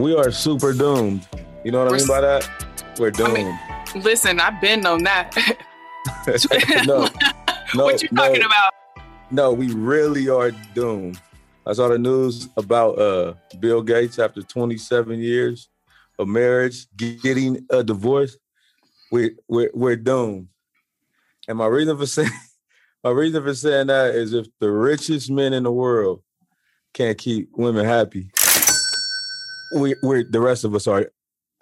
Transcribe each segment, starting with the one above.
We are super doomed. You know what We're I mean by that? We're doomed. I mean, listen, I've been on that. no, no, what you talking no, about? No, we really are doomed. I saw the news about uh, Bill Gates after 27 years of marriage getting a divorce. We we're, we're doomed. And my reason for saying my reason for saying that is if the richest men in the world can't keep women happy, we, we're the rest of us are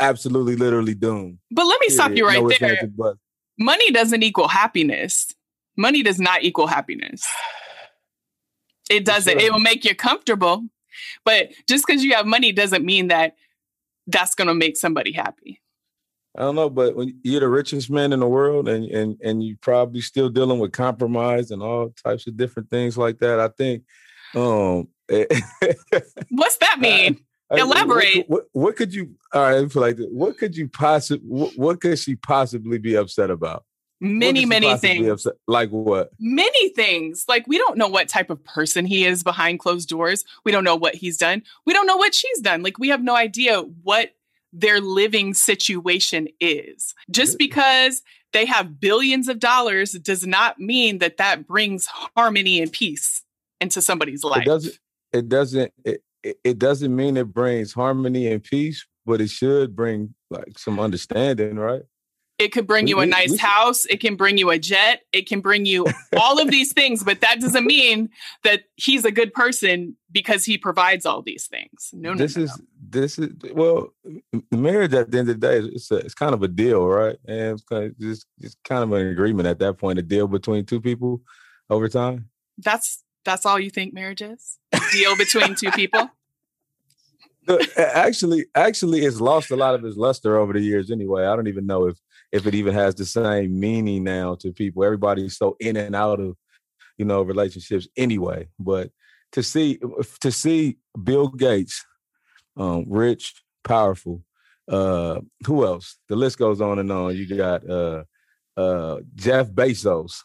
absolutely literally doomed. But let me stop you right no there. Money doesn't equal happiness. Money does not equal happiness. It doesn't. Sure. It will make you comfortable, but just because you have money doesn't mean that that's going to make somebody happy. I don't know, but when you're the richest man in the world, and and and you probably still dealing with compromise and all types of different things like that, I think. Um, What's that mean? Elaborate. What, what, what, could you? All right, feel like this. What could you possibly? What, what, could she possibly be upset about? Many, many things. Like what? Many things. Like we don't know what type of person he is behind closed doors. We don't know what he's done. We don't know what she's done. Like we have no idea what their living situation is. Just because they have billions of dollars does not mean that that brings harmony and peace into somebody's life. It doesn't. It doesn't. It, it, doesn't mean it brings harmony and peace, but it should bring like some understanding, right? It could bring you a nice house. It can bring you a jet. It can bring you all of these things, but that doesn't mean that he's a good person because he provides all these things. No, no. This no, is no. this is well, marriage at the end of the day, it's a, it's kind of a deal, right? And it's kind of just it's kind of an agreement at that point, a deal between two people over time. That's that's all you think marriage is? A deal between two people? Actually, actually, it's lost a lot of its luster over the years. Anyway, I don't even know if if it even has the same meaning now to people. Everybody's so in and out of you know relationships anyway. But to see to see Bill Gates, um, rich, powerful. Uh, who else? The list goes on and on. You got uh, uh, Jeff Bezos.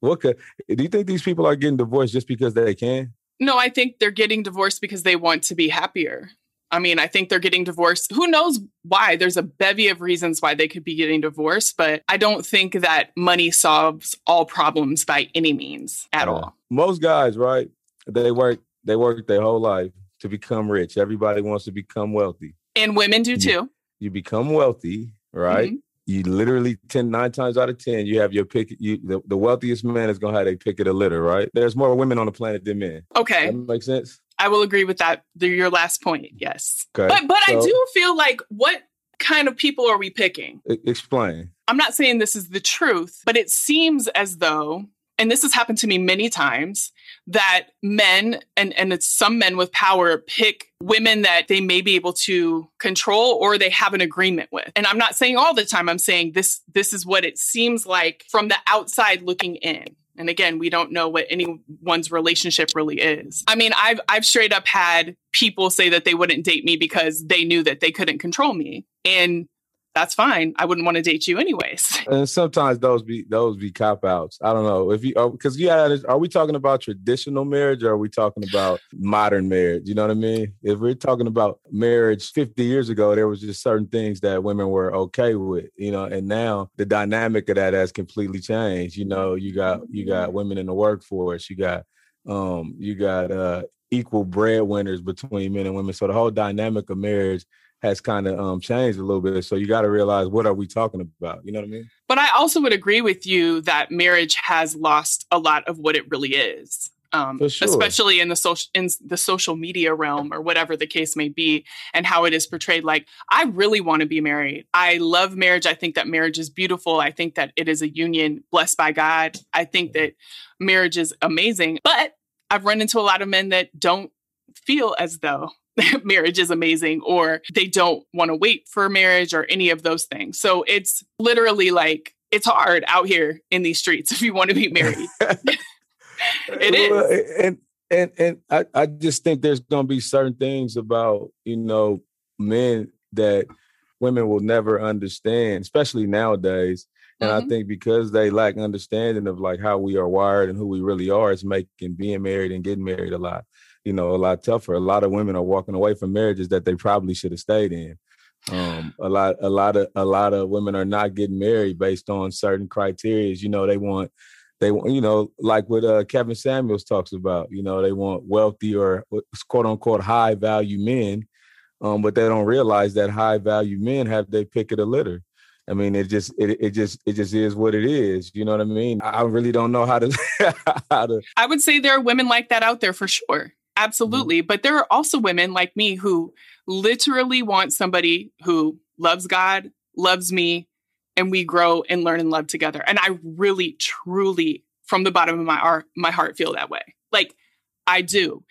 What could, do you think these people are getting divorced just because they can? No, I think they're getting divorced because they want to be happier. I mean, I think they're getting divorced. Who knows why? There's a bevy of reasons why they could be getting divorced, but I don't think that money solves all problems by any means at all. Most guys, right? They work they work their whole life to become rich. Everybody wants to become wealthy. And women do too. You, you become wealthy, right? Mm-hmm you literally 10 nine times out of 10 you have your pick you the, the wealthiest man is gonna have a pick of the litter right there's more women on the planet than men okay that makes sense i will agree with that the, your last point yes. Okay. but but so, i do feel like what kind of people are we picking? Explain. I'm not saying this is the truth but it seems as though and this has happened to me many times that men and and it's some men with power pick women that they may be able to control or they have an agreement with. And i'm not saying all the time i'm saying this this is what it seems like from the outside looking in and again, we don't know what anyone's relationship really is. I mean, I've I've straight up had people say that they wouldn't date me because they knew that they couldn't control me. And that's fine. I wouldn't want to date you anyways. And sometimes those be those be cop outs. I don't know if you because oh, yeah, are we talking about traditional marriage or are we talking about modern marriage? You know what I mean? If we're talking about marriage 50 years ago, there was just certain things that women were okay with, you know, and now the dynamic of that has completely changed. You know, you got you got women in the workforce, you got um you got uh equal breadwinners between men and women. So the whole dynamic of marriage has kind of um, changed a little bit. So you got to realize what are we talking about? You know what I mean? But I also would agree with you that marriage has lost a lot of what it really is. Um, sure. especially in the social in the social media realm or whatever the case may be and how it is portrayed like i really want to be married i love marriage i think that marriage is beautiful i think that it is a union blessed by god i think that marriage is amazing but i've run into a lot of men that don't feel as though marriage is amazing or they don't want to wait for marriage or any of those things. So it's literally like it's hard out here in these streets if you want to be married. it is. And and and I, I just think there's gonna be certain things about, you know, men that women will never understand, especially nowadays. And mm-hmm. I think because they lack understanding of like how we are wired and who we really are, it's making being married and getting married a lot, you know, a lot tougher. A lot of women are walking away from marriages that they probably should have stayed in. Um, a lot, a lot of, a lot of women are not getting married based on certain criteria. You know, they want, they want, you know, like what uh, Kevin Samuels talks about. You know, they want wealthy or quote unquote high value men, um, but they don't realize that high value men have their pick of the litter. I mean, it just it, it just it just is what it is. You know what I mean? I really don't know how to how to. I would say there are women like that out there for sure. Absolutely. Mm-hmm. But there are also women like me who literally want somebody who loves God, loves me, and we grow and learn and love together. And I really, truly, from the bottom of my heart, my heart feel that way. Like I do.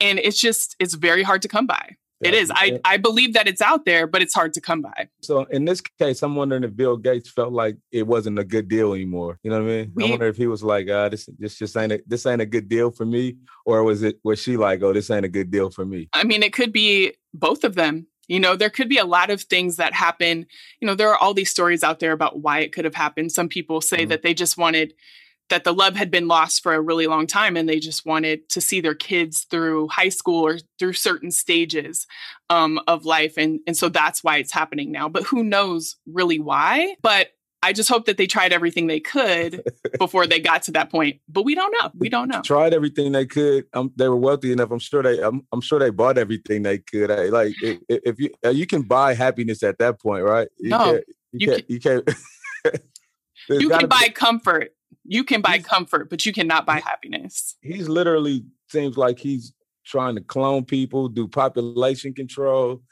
And it's just, it's very hard to come by. It is. I, I believe that it's out there, but it's hard to come by. So in this case, I'm wondering if Bill Gates felt like it wasn't a good deal anymore. You know what I mean? We, I wonder if he was like, uh, this this just ain't a, this ain't a good deal for me, or was it was she like, oh, this ain't a good deal for me? I mean, it could be both of them. You know, there could be a lot of things that happen. You know, there are all these stories out there about why it could have happened. Some people say mm-hmm. that they just wanted that the love had been lost for a really long time and they just wanted to see their kids through high school or through certain stages um, of life and and so that's why it's happening now but who knows really why but I just hope that they tried everything they could before they got to that point. But we don't know. We don't know. Tried everything they could. Um, they were wealthy enough. I'm sure they. I'm, I'm sure they bought everything they could. I, like if, if, you uh, you can buy happiness at that point, right? You no, can't, you, you, can't. You can't. you can buy comfort you can buy comfort, but you cannot buy happiness. He's literally seems like he's trying to clone people, do population control.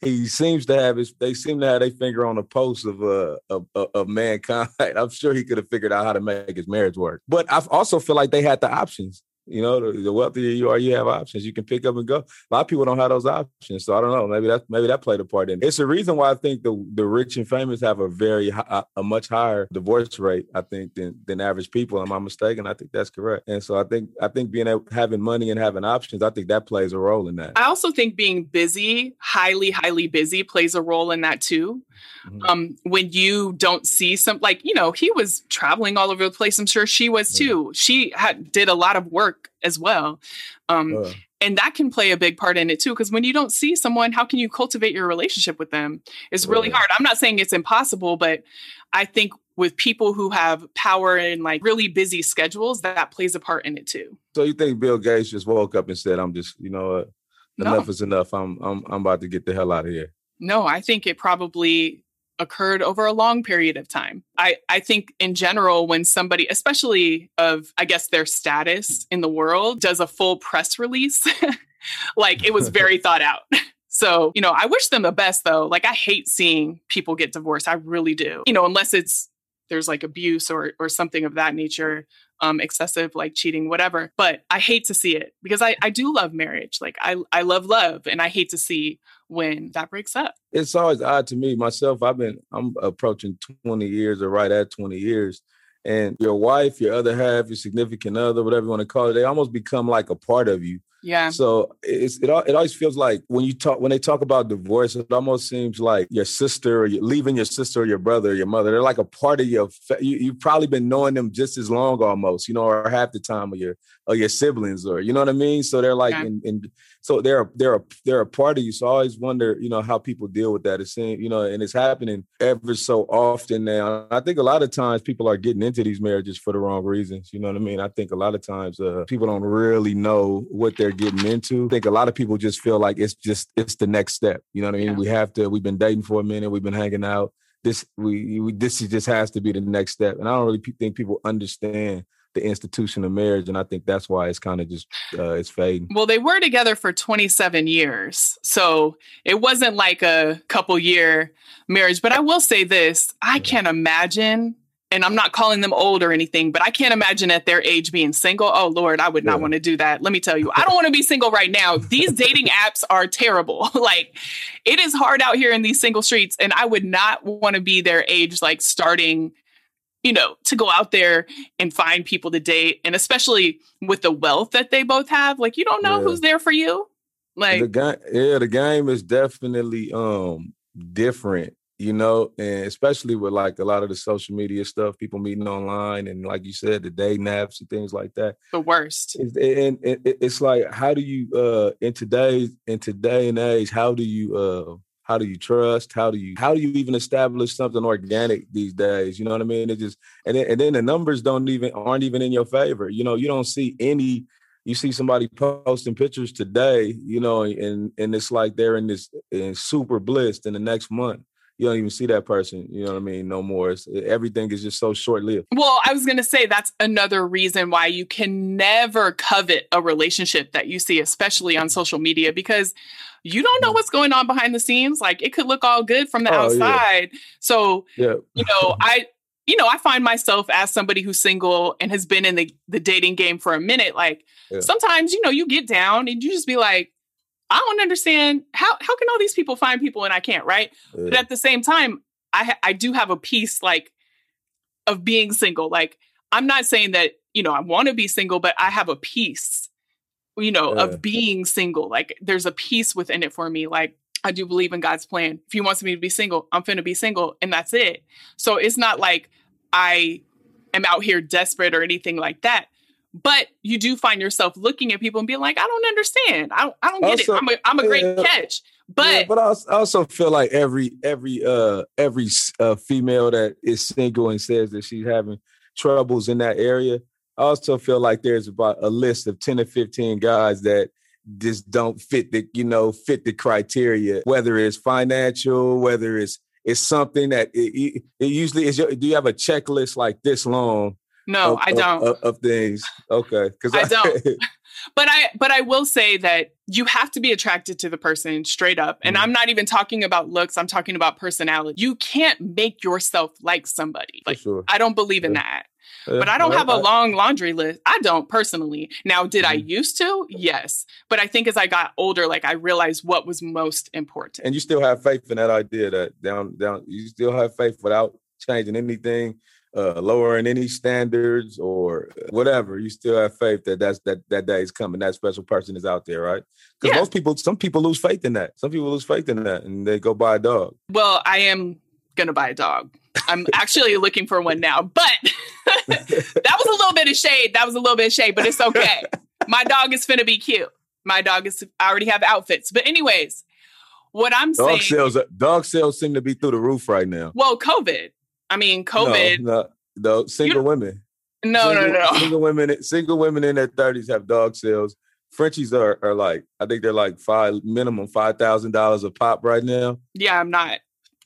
He seems to have his. They seem to have their finger on the pulse of uh of, of mankind. I'm sure he could have figured out how to make his marriage work. But I also feel like they had the options. You know, the, the, wealthier you are, you have options. You can pick up and go. A lot of people don't have those options, so I don't know. Maybe that maybe that played a part in it. It's the reason why I think the the rich and famous have a very high, a much higher divorce rate. I think than than average people. Am I mistaken? I think that's correct. And so I think I think being able, having money and having options, I think that plays a role in that. I also think being busy, highly highly busy, plays a role in that too. Mm-hmm. Um, when you don't see some, like, you know, he was traveling all over the place. I'm sure she was too. She had, did a lot of work as well. Um, uh. And that can play a big part in it too. Because when you don't see someone, how can you cultivate your relationship with them? It's really hard. I'm not saying it's impossible, but I think with people who have power and like really busy schedules, that, that plays a part in it too. So you think Bill Gates just woke up and said, "I'm just, you know, enough no. is enough. I'm, I'm, I'm about to get the hell out of here." No, I think it probably occurred over a long period of time. I, I think in general, when somebody, especially of, I guess, their status in the world, does a full press release, like it was very thought out. So, you know, I wish them the best though. Like I hate seeing people get divorced. I really do. You know, unless it's there's like abuse or or something of that nature um excessive like cheating whatever but i hate to see it because i i do love marriage like i i love love and i hate to see when that breaks up. It's always odd to me myself i've been i'm approaching 20 years or right at 20 years and your wife your other half your significant other whatever you want to call it they almost become like a part of you yeah. So it's it it always feels like when you talk when they talk about divorce, it almost seems like your sister or you're leaving your sister or your brother or your mother. They're like a part of your. You, you've probably been knowing them just as long, almost, you know, or half the time of your or your siblings, or you know what I mean. So they're like, yeah. in, in, so they're they're a, they're a part of you. So I always wonder, you know, how people deal with that. It's you know, and it's happening ever so often now. I think a lot of times people are getting into these marriages for the wrong reasons. You know what I mean? I think a lot of times uh, people don't really know what they're they're getting into. I think a lot of people just feel like it's just it's the next step. You know what I mean? Yeah. We have to. We've been dating for a minute. We've been hanging out. This we, we this just has to be the next step. And I don't really think people understand the institution of marriage, and I think that's why it's kind of just uh, it's fading. Well, they were together for 27 years, so it wasn't like a couple year marriage. But I will say this: I can't imagine and I'm not calling them old or anything, but I can't imagine at their age being single. Oh Lord, I would not yeah. want to do that. Let me tell you, I don't want to be single right now. These dating apps are terrible. like it is hard out here in these single streets, and I would not want to be their age, like starting, you know, to go out there and find people to date, and especially with the wealth that they both have. Like you don't know yeah. who's there for you. Like the game, yeah, the game is definitely um different you know, and especially with like a lot of the social media stuff, people meeting online, and like you said, the day naps and things like that. The worst. and, and it's like, how do you uh in today's in today and age, how do you uh how do you trust? How do you how do you even establish something organic these days? You know what I mean? It just and then, and then the numbers don't even aren't even in your favor. You know, you don't see any you see somebody posting pictures today, you know, and and it's like they're in this in super bliss in the next month you don't even see that person. You know what I mean? No more. It's, everything is just so short lived. Well, I was going to say that's another reason why you can never covet a relationship that you see, especially on social media, because you don't know mm. what's going on behind the scenes. Like it could look all good from the oh, outside. Yeah. So, yeah. you know, I, you know, I find myself as somebody who's single and has been in the, the dating game for a minute. Like yeah. sometimes, you know, you get down and you just be like, I don't understand how how can all these people find people and I can't, right? Yeah. But at the same time, I I do have a peace like of being single. Like I'm not saying that you know I want to be single, but I have a peace, you know, yeah. of being single. Like there's a peace within it for me. Like I do believe in God's plan. If He wants me to be single, I'm finna be single, and that's it. So it's not like I am out here desperate or anything like that. But you do find yourself looking at people and being like, I don't understand. I don't, I don't get also, it. I'm a, I'm a great yeah, catch. But yeah, but I also feel like every every uh every uh, female that is single and says that she's having troubles in that area, I also feel like there's about a list of 10 or 15 guys that just don't fit the, you know, fit the criteria, whether it's financial, whether it's it's something that it, it usually is. Your, do you have a checklist like this long no, of, I don't. Of, of things. Okay. Because I, I don't. but I but I will say that you have to be attracted to the person straight up. And mm. I'm not even talking about looks, I'm talking about personality. You can't make yourself like somebody. Like sure. I don't believe in yeah. that. Yeah. But I don't well, have a I, long laundry list. I don't personally. Now, did mm. I mm-hmm. used to? Yes. But I think as I got older, like I realized what was most important. And you still have faith in that idea that down down you still have faith without changing anything uh, lowering any standards or whatever, you still have faith that that's that that day is coming. That special person is out there, right? Because yeah. most people, some people lose faith in that. Some people lose faith in that, and they go buy a dog. Well, I am gonna buy a dog. I'm actually looking for one now, but that was a little bit of shade. That was a little bit of shade, but it's okay. My dog is finna be cute. My dog is. I already have outfits, but anyways, what I'm dog saying. Sales, dog sales seem to be through the roof right now. Well, COVID. I mean, COVID. No, no, no single women. No, single, no, no. Single women, single women in their thirties have dog sales. Frenchies are are like I think they're like five minimum five thousand dollars a pop right now. Yeah, I'm not.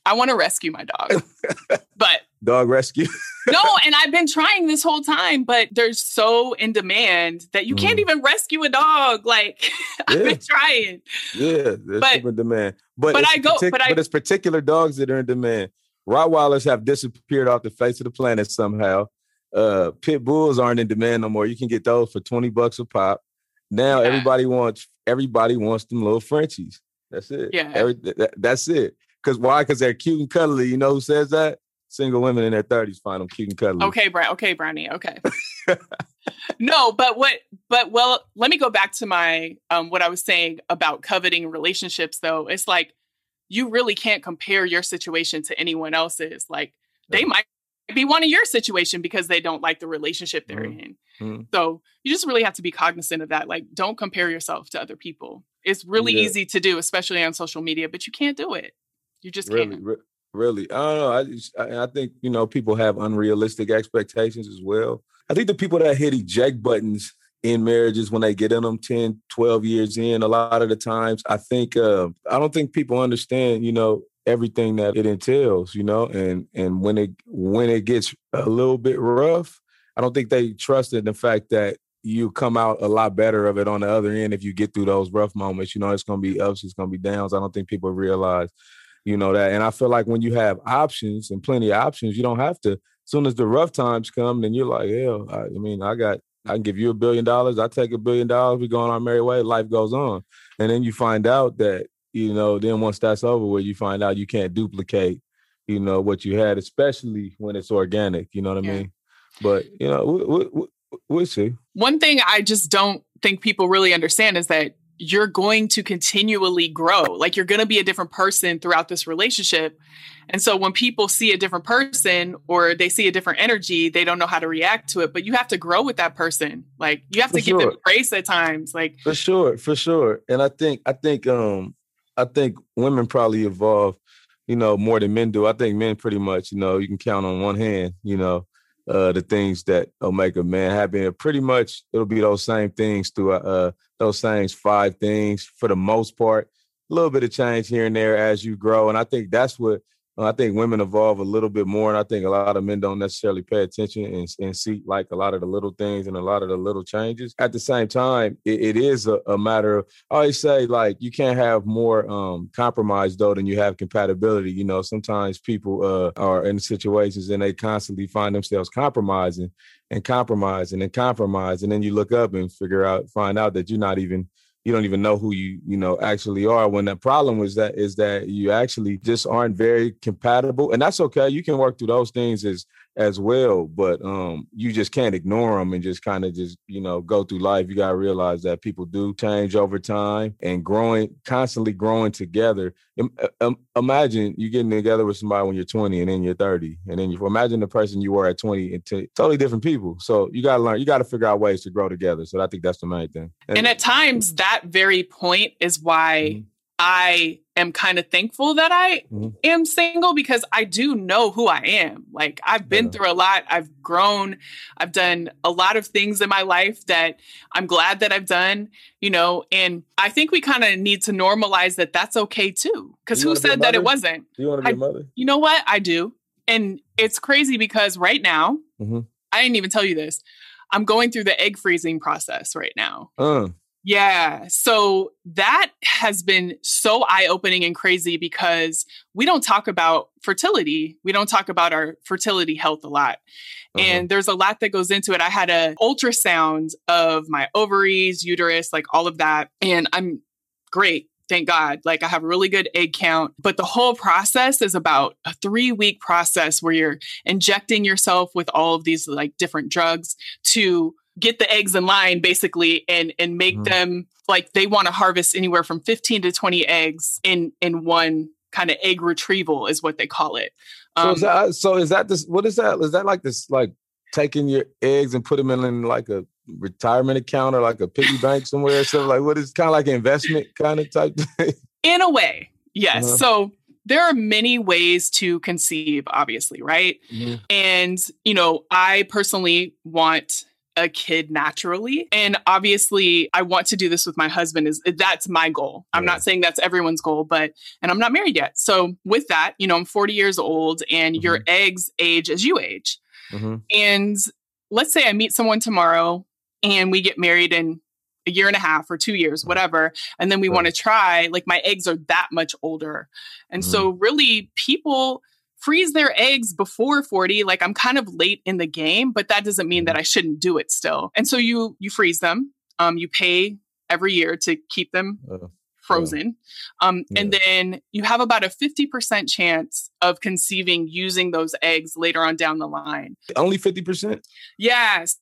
I want to rescue my dog, but dog rescue. no, and I've been trying this whole time, but they're so in demand that you mm. can't even rescue a dog. Like yeah. I've been trying. Yeah, they're but, super demand. But but I go, partic- but I but it's particular dogs that are in demand. Rottweilers have disappeared off the face of the planet somehow. Uh, pit bulls aren't in demand no more. You can get those for 20 bucks a pop. Now yeah. everybody wants everybody wants them little Frenchies. That's it. Yeah. Every, that, that's it. Because why? Because they're cute and cuddly. You know who says that? Single women in their 30s find them cute and cuddly. Okay, Brian. Okay, Brownie. Okay. no, but what but well, let me go back to my um what I was saying about coveting relationships though. It's like you really can't compare your situation to anyone else's. Like they might be one of your situation because they don't like the relationship they're mm-hmm. in. Mm-hmm. So you just really have to be cognizant of that. Like don't compare yourself to other people. It's really yeah. easy to do, especially on social media, but you can't do it. You just really, can't. Re- really, I don't know. I, just, I, I think you know people have unrealistic expectations as well. I think the people that hit eject buttons in marriages when they get in them 10 12 years in a lot of the times i think uh, i don't think people understand you know everything that it entails you know and and when it when it gets a little bit rough i don't think they trust in the fact that you come out a lot better of it on the other end if you get through those rough moments you know it's going to be ups it's going to be downs i don't think people realize you know that. And I feel like when you have options and plenty of options, you don't have to. As soon as the rough times come, then you're like, hell, I, I mean, I got, I can give you a billion dollars. I take a billion dollars. We go on our merry way. Life goes on, and then you find out that you know. Then once that's over, where you find out you can't duplicate, you know, what you had, especially when it's organic. You know what I mean? But you know, we, we, we'll see. One thing I just don't think people really understand is that you're going to continually grow. Like you're going to be a different person throughout this relationship. And so when people see a different person or they see a different energy, they don't know how to react to it. But you have to grow with that person. Like you have for to sure. give them grace at times. Like for sure, for sure. And I think I think um I think women probably evolve, you know, more than men do. I think men pretty much, you know, you can count on one hand, you know, uh, the things that make a man happy. And pretty much it'll be those same things through uh, those same five things for the most part. A little bit of change here and there as you grow. And I think that's what I think women evolve a little bit more, and I think a lot of men don't necessarily pay attention and, and see like a lot of the little things and a lot of the little changes. At the same time, it, it is a, a, matter of I always say like you can't have more um, compromise though than you have compatibility. You know, sometimes people uh, are in situations and they constantly find themselves compromising and compromising and compromising, and then you look up and figure out, find out that you're not even you don't even know who you you know actually are when the problem is that is that you actually just aren't very compatible. And that's okay. You can work through those things as as well but um you just can't ignore them and just kind of just you know go through life. You got to realize that people do change over time and growing constantly growing together. Um, imagine you getting together with somebody when you're 20 and then you're 30 and then you imagine the person you were at 20 and t- totally different people. So you got to learn you got to figure out ways to grow together. So i think that's the main thing. And, and at times that very point is why mm-hmm. I am kind of thankful that I mm-hmm. am single because I do know who I am. Like I've been yeah. through a lot, I've grown, I've done a lot of things in my life that I'm glad that I've done, you know, and I think we kind of need to normalize that that's okay too. Cuz who said that it wasn't? Do you want to be a mother? You know what? I do. And it's crazy because right now, mm-hmm. I didn't even tell you this. I'm going through the egg freezing process right now. Uh. Yeah. So that has been so eye opening and crazy because we don't talk about fertility. We don't talk about our fertility health a lot. Uh-huh. And there's a lot that goes into it. I had an ultrasound of my ovaries, uterus, like all of that. And I'm great. Thank God. Like I have a really good egg count, but the whole process is about a three week process where you're injecting yourself with all of these like different drugs to get the eggs in line basically and and make mm. them like they want to harvest anywhere from 15 to 20 eggs in in one kind of egg retrieval is what they call it. Um, so is um, that so is that this what is that? Is that like this like taking your eggs and put them in, in like a retirement account or like a piggy bank somewhere or something? Like what is kind of like investment kind of type thing? In a way, yes. Uh-huh. So there are many ways to conceive, obviously, right? Mm-hmm. And, you know, I personally want a kid naturally. And obviously, I want to do this with my husband is that's my goal. I'm not saying that's everyone's goal, but and I'm not married yet. So with that, you know, I'm 40 years old and mm-hmm. your eggs age as you age. Mm-hmm. And let's say I meet someone tomorrow and we get married in a year and a half or two years, whatever. And then we right. want to try, like my eggs are that much older. And mm-hmm. so really people freeze their eggs before 40 like i'm kind of late in the game but that doesn't mean that mm-hmm. i shouldn't do it still. And so you you freeze them um, you pay every year to keep them uh, frozen um, yeah. and then you have about a 50% chance of conceiving using those eggs later on down the line. Only 50% yes.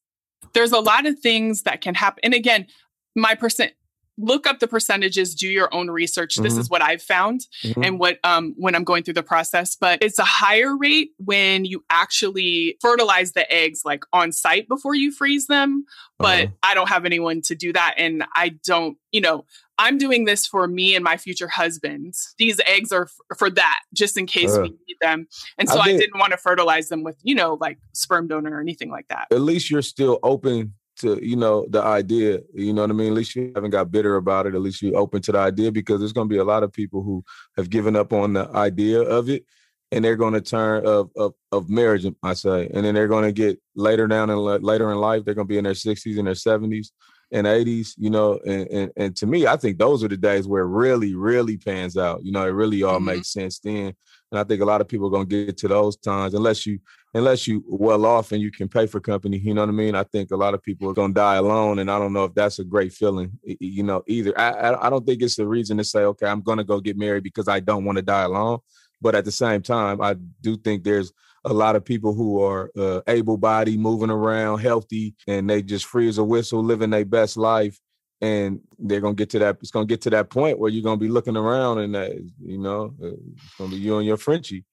There's a lot of things that can happen and again my percent look up the percentages do your own research mm-hmm. this is what i've found mm-hmm. and what um when i'm going through the process but it's a higher rate when you actually fertilize the eggs like on site before you freeze them but uh-huh. i don't have anyone to do that and i don't you know i'm doing this for me and my future husband these eggs are f- for that just in case uh, we need them and so I, think, I didn't want to fertilize them with you know like sperm donor or anything like that at least you're still open to you know the idea you know what i mean at least you haven't got bitter about it at least you're open to the idea because there's going to be a lot of people who have given up on the idea of it and they're going to turn of, of of marriage i say and then they're going to get later down in later in life they're going to be in their 60s and their 70s and 80s, you know, and, and, and to me, I think those are the days where it really, really pans out. You know, it really all mm-hmm. makes sense then. And I think a lot of people are gonna get to those times unless you unless you well off and you can pay for company. You know what I mean? I think a lot of people are gonna die alone, and I don't know if that's a great feeling. You know, either I I don't think it's the reason to say, okay, I'm gonna go get married because I don't want to die alone. But at the same time, I do think there's a lot of people who are uh, able-bodied, moving around, healthy, and they just free as a whistle, living their best life. And they're gonna get to that. It's gonna get to that point where you're gonna be looking around, and uh, you know, uh, it's gonna be you and your Frenchie.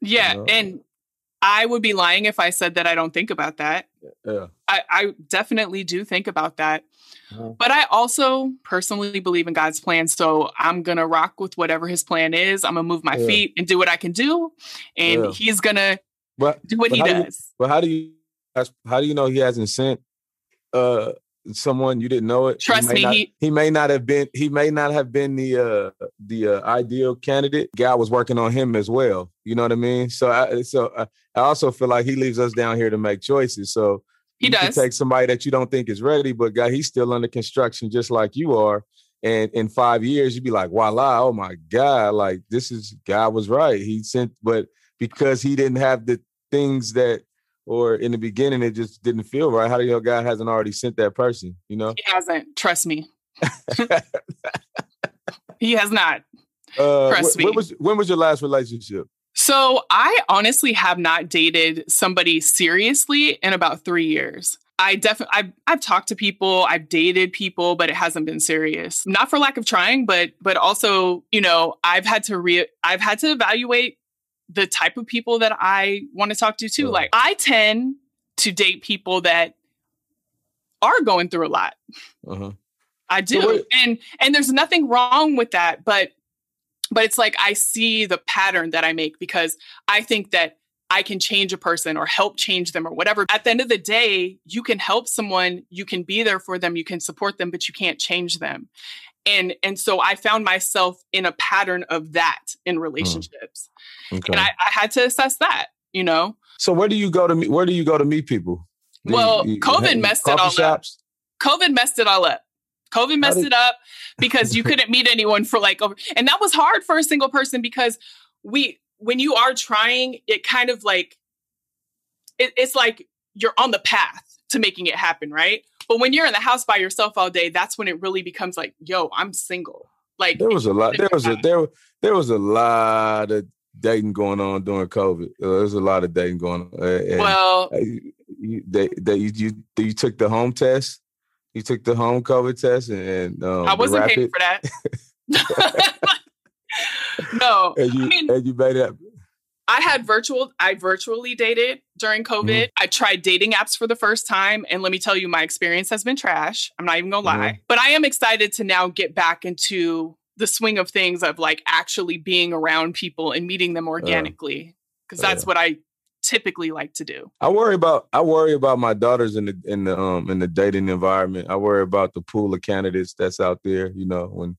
Yeah, you know? and I would be lying if I said that I don't think about that. Yeah, I, I definitely do think about that. Uh-huh. But I also personally believe in God's plan. So I'm going to rock with whatever his plan is. I'm going to move my yeah. feet and do what I can do. And yeah. he's going to do what he does. but how do you how do you know he hasn't sent uh someone you didn't know it? Trust he me, not, he, he may not have been he may not have been the uh the uh, ideal candidate. God was working on him as well. You know what I mean? So I so I, I also feel like he leaves us down here to make choices. So he does take somebody that you don't think is ready, but God, he's still under construction just like you are. And in five years, you'd be like, voila, oh my God, like this is God was right. He sent, but because he didn't have the things that or in the beginning it just didn't feel right. How do you know God hasn't already sent that person? You know, He hasn't. Trust me. he has not. Uh, Trust me. When was when was your last relationship? So I honestly have not dated somebody seriously in about three years. I definitely I've, I've talked to people, I've dated people, but it hasn't been serious. Not for lack of trying, but but also, you know, I've had to re I've had to evaluate the type of people that I want to talk to too. Like I tend to date people that are going through a lot. Uh-huh. I do. So and and there's nothing wrong with that, but but it's like I see the pattern that I make because I think that I can change a person or help change them or whatever. At the end of the day, you can help someone, you can be there for them, you can support them, but you can't change them and and so i found myself in a pattern of that in hmm. relationships okay. and I, I, had to assess that you know so where do you go to meet where do you go to meet people do well you, covid messed it all shops? up covid messed it all up covid messed did... it up because you couldn't meet anyone for like over and that was hard for a single person because we when you are trying it kind of like it, it's like you're on the path to making it happen right but when you're in the house by yourself all day, that's when it really becomes like, yo, I'm single. Like there was a lot. There was a there there was a lot of dating going on during COVID. Uh, there was a lot of dating going on. Uh, well, you, they, they, you, you you took the home test. You took the home COVID test, and um, I wasn't paying for that. no, and you, I mean, and you made it. I had virtual, I virtually dated during COVID. Mm-hmm. I tried dating apps for the first time. And let me tell you, my experience has been trash. I'm not even gonna lie. Mm-hmm. But I am excited to now get back into the swing of things of like actually being around people and meeting them organically. Because uh, that's uh, what I typically like to do. I worry about I worry about my daughters in the in the um in the dating environment. I worry about the pool of candidates that's out there. You know when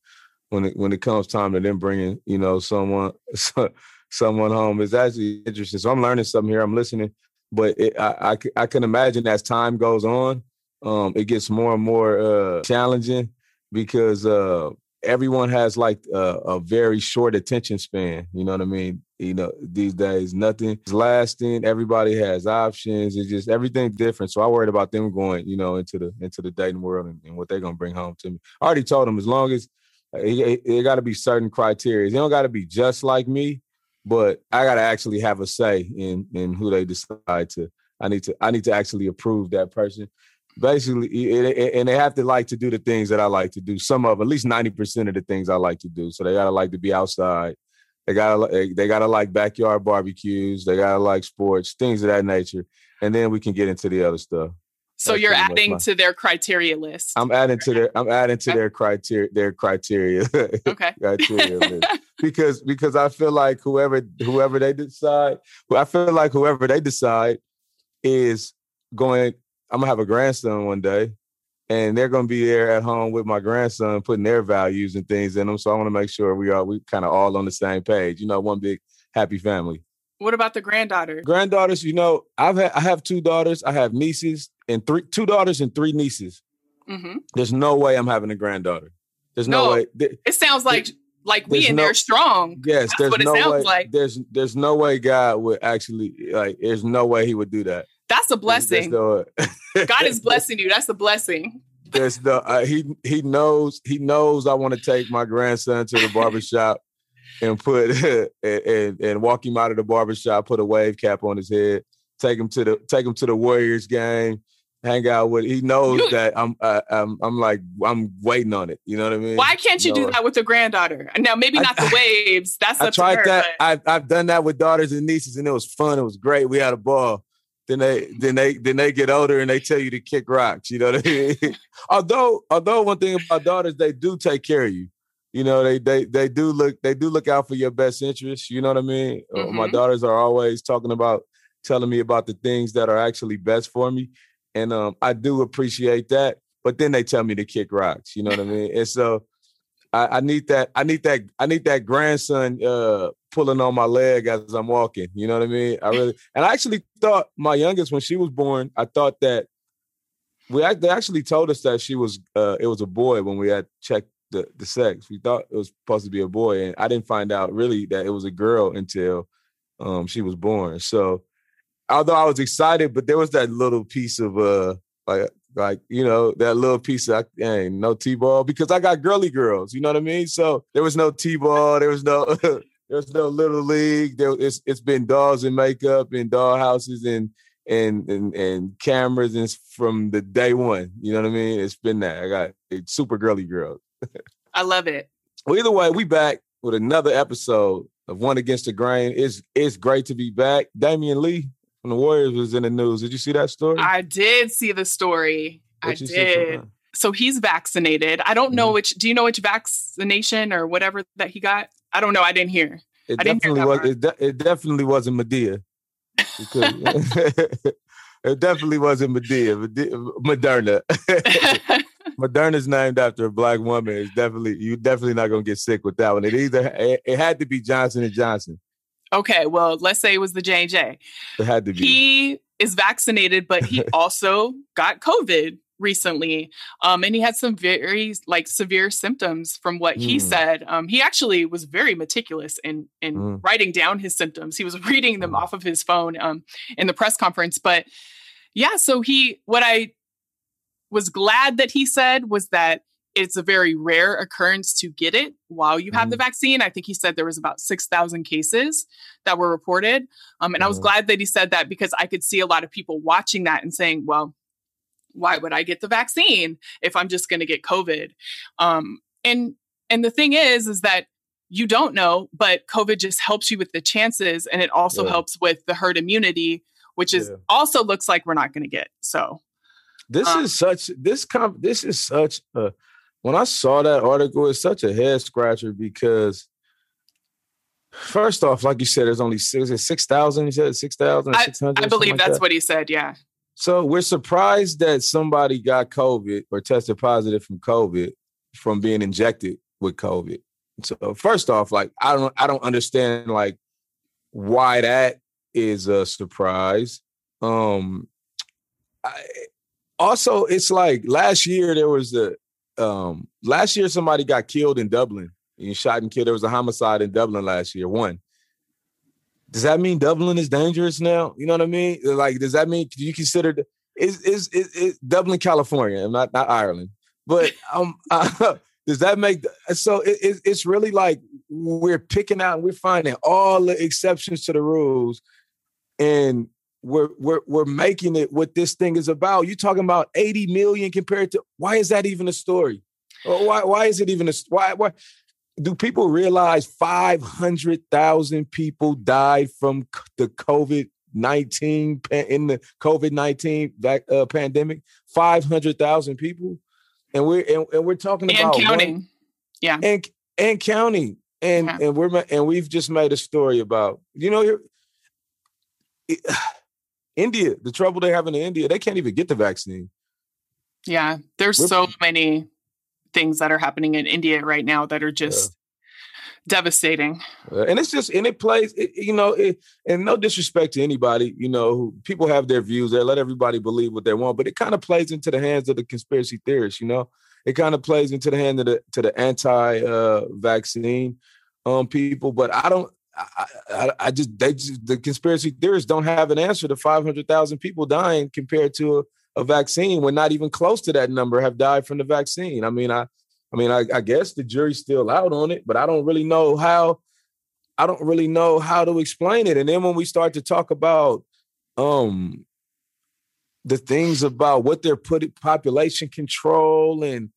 when it when it comes time to them bringing you know someone. So, someone home. It's actually interesting. So I'm learning something here. I'm listening, but it, I, I, I can imagine as time goes on, um, it gets more and more uh, challenging because uh, everyone has like a, a, very short attention span. You know what I mean? You know, these days nothing is lasting. Everybody has options. It's just everything different. So I worried about them going, you know, into the into the dating world and, and what they're gonna bring home to me. I already told them as long as uh, it, it, it got to be certain criteria. They don't got to be just like me, but I gotta actually have a say in in who they decide to. I need to I need to actually approve that person. Basically, and they have to like to do the things that I like to do. Some of at least ninety percent of the things I like to do. So they gotta like to be outside. They gotta they gotta like backyard barbecues. They gotta like sports, things of that nature. And then we can get into the other stuff. So That's you're adding my, to their criteria list. I'm adding to their I'm adding to okay. their criteria their criteria. Okay. criteria list. Because because I feel like whoever whoever they decide, I feel like whoever they decide is going I'm gonna have a grandson one day and they're gonna be there at home with my grandson putting their values and things in them. So I want to make sure we are we kind of all on the same page. You know, one big happy family. What about the granddaughter? Granddaughters, you know, I've had I have two daughters. I have nieces and three two daughters and three nieces. hmm There's no way I'm having a granddaughter. There's no, No. way. It sounds like like we in no- there strong. yes, That's there's what it no sounds way. like. There's there's no way God would actually like. There's no way He would do that. That's a blessing. no- God is blessing you. That's a blessing. There's no. Uh, he he knows he knows I want to take my grandson to the barbershop and put and, and and walk him out of the barbershop, put a wave cap on his head, take him to the take him to the Warriors game, hang out with. He knows You- that I'm uh, I'm I'm like I'm waiting on it. You know what I mean? Why can't you No. do that with a granddaughter? Now, maybe I- not the waves. That's I tried her, that. but- I've I've done that with daughters and nieces, and it was fun. It was great. We had a ball. Then they then they then they get older and they tell you to kick rocks. You know what I mean? although although one thing about daughters, they do take care of you. You know they they they do look they do look out for your best interests. You know what I mean? Uh, My Mhm. daughters are always talking about telling me about the things that are actually best for me, and um, I do appreciate that. But then they tell me to kick rocks. You know what I mean? And so I, I need that. I need that. I need that grandson uh, pulling on my leg as I'm walking. You know what I mean? I really and I actually thought my youngest when she was born. I thought that we they actually told us that she was uh, it was a boy when we had checked the the sex. We thought it was supposed to be a boy, and I didn't find out really that it was a girl until um, she was born. So although I was excited, but there was that little piece of uh like like you know that little piece of ain't no t-ball because I got girly girls. You know what I mean? So there was no t-ball. There was no there was no little league. There it's it's been dolls and makeup and doll houses and and and and cameras and from the day one. You know what I mean? It's been that. I got it's super girly girls. I love it. Well, either way, we back with another episode of One Against the Grain. It's it's great to be back. Damion Lee from the Warriors was in the news. Did you see that story? I did see the story. I What you did. So he's vaccinated. I don't know Mhm. which. Do you know which vaccination or whatever that he got? I don't know. I didn't hear. It I definitely was. It, de- it, definitely wasn't Madea. Because it definitely wasn't Madea. Mede- Moderna. Moderna's named after a black woman. It's definitely you. Definitely not gonna get sick with that one. It either it, it had to be Johnson and Johnson. okay. Well, let's say it was the J and J. It had to be. He is vaccinated, but he also got COVID recently, um, and he had some very like severe symptoms from what he Mm. said. Um, he actually was very meticulous in in Mm. writing down his symptoms. He was reading them Mm. off of his phone um, in the press conference, but yeah. So he, what I was glad that he said was that it's a very rare occurrence to get it while you have the vaccine. I think he said there was about 6,000 cases that were reported. Um, and I was Mhm. glad that he said that because I could see a lot of people watching that and saying, well, why would I get the vaccine if I'm just going to get COVID? Um, and and the thing is, is that you don't know, but COVID just helps you with the chances, and it also Yeah. helps with the herd immunity, which is Yeah. also looks like we're not going to get. So This Um, is such this com this is such a when I saw that article, it's such a head scratcher because first off, like you said, there's only six six thousand. You said six thousand, six hundred. I believe that's what he said. Yeah. So we're surprised that somebody got COVID or tested positive from COVID from being injected with COVID. So first off, like I don't I don't understand like why that is a surprise. Um I, also it's like last year there was a um last year somebody got killed in Dublin. and shot and killed. There was a homicide in Dublin last year. One. Does that mean Dublin is dangerous now? You know what I mean? Like, does that mean you consider is is is, is Dublin, California, and not not Ireland? But um, does that make so? It, it, it's really like we're picking out, we're finding all the exceptions to the rules, and we're we're we're making it what this thing is about. You're talking about 80 million compared to why is that even a story? Or why why is it even a why why? do people realize 500,000 people died from the COVID 19 in the COVID 19 uh, pandemic? 500,000 people. And we're and, and we're talking And about one- counting. yeah. and and counting. And Yeah. and we're and we've just made a story about you know it- India, the trouble they're having in India, they can't even get the vaccine. Yeah. There's We're- so many things that are happening in India right now that are just devastating. Uh, and it's just and it plays. It, you know, it, and no disrespect to anybody. You know, people have their views. They let everybody believe what they want, but it kind of plays into the hands of the conspiracy theorists. You know, it kind of plays into the hand of the to the anti-vaccine uh, um, people. But I don't. I, I, I, just they just, the conspiracy theorists don't have an answer to 500,000 people dying compared to a, a, vaccine when not even close to that number have died from the vaccine. I mean, I I mean, I, I guess the jury's still out on it, but I don't really know how. I don't really know how to explain it. And then when we start to talk about um the things about what they're putting population control and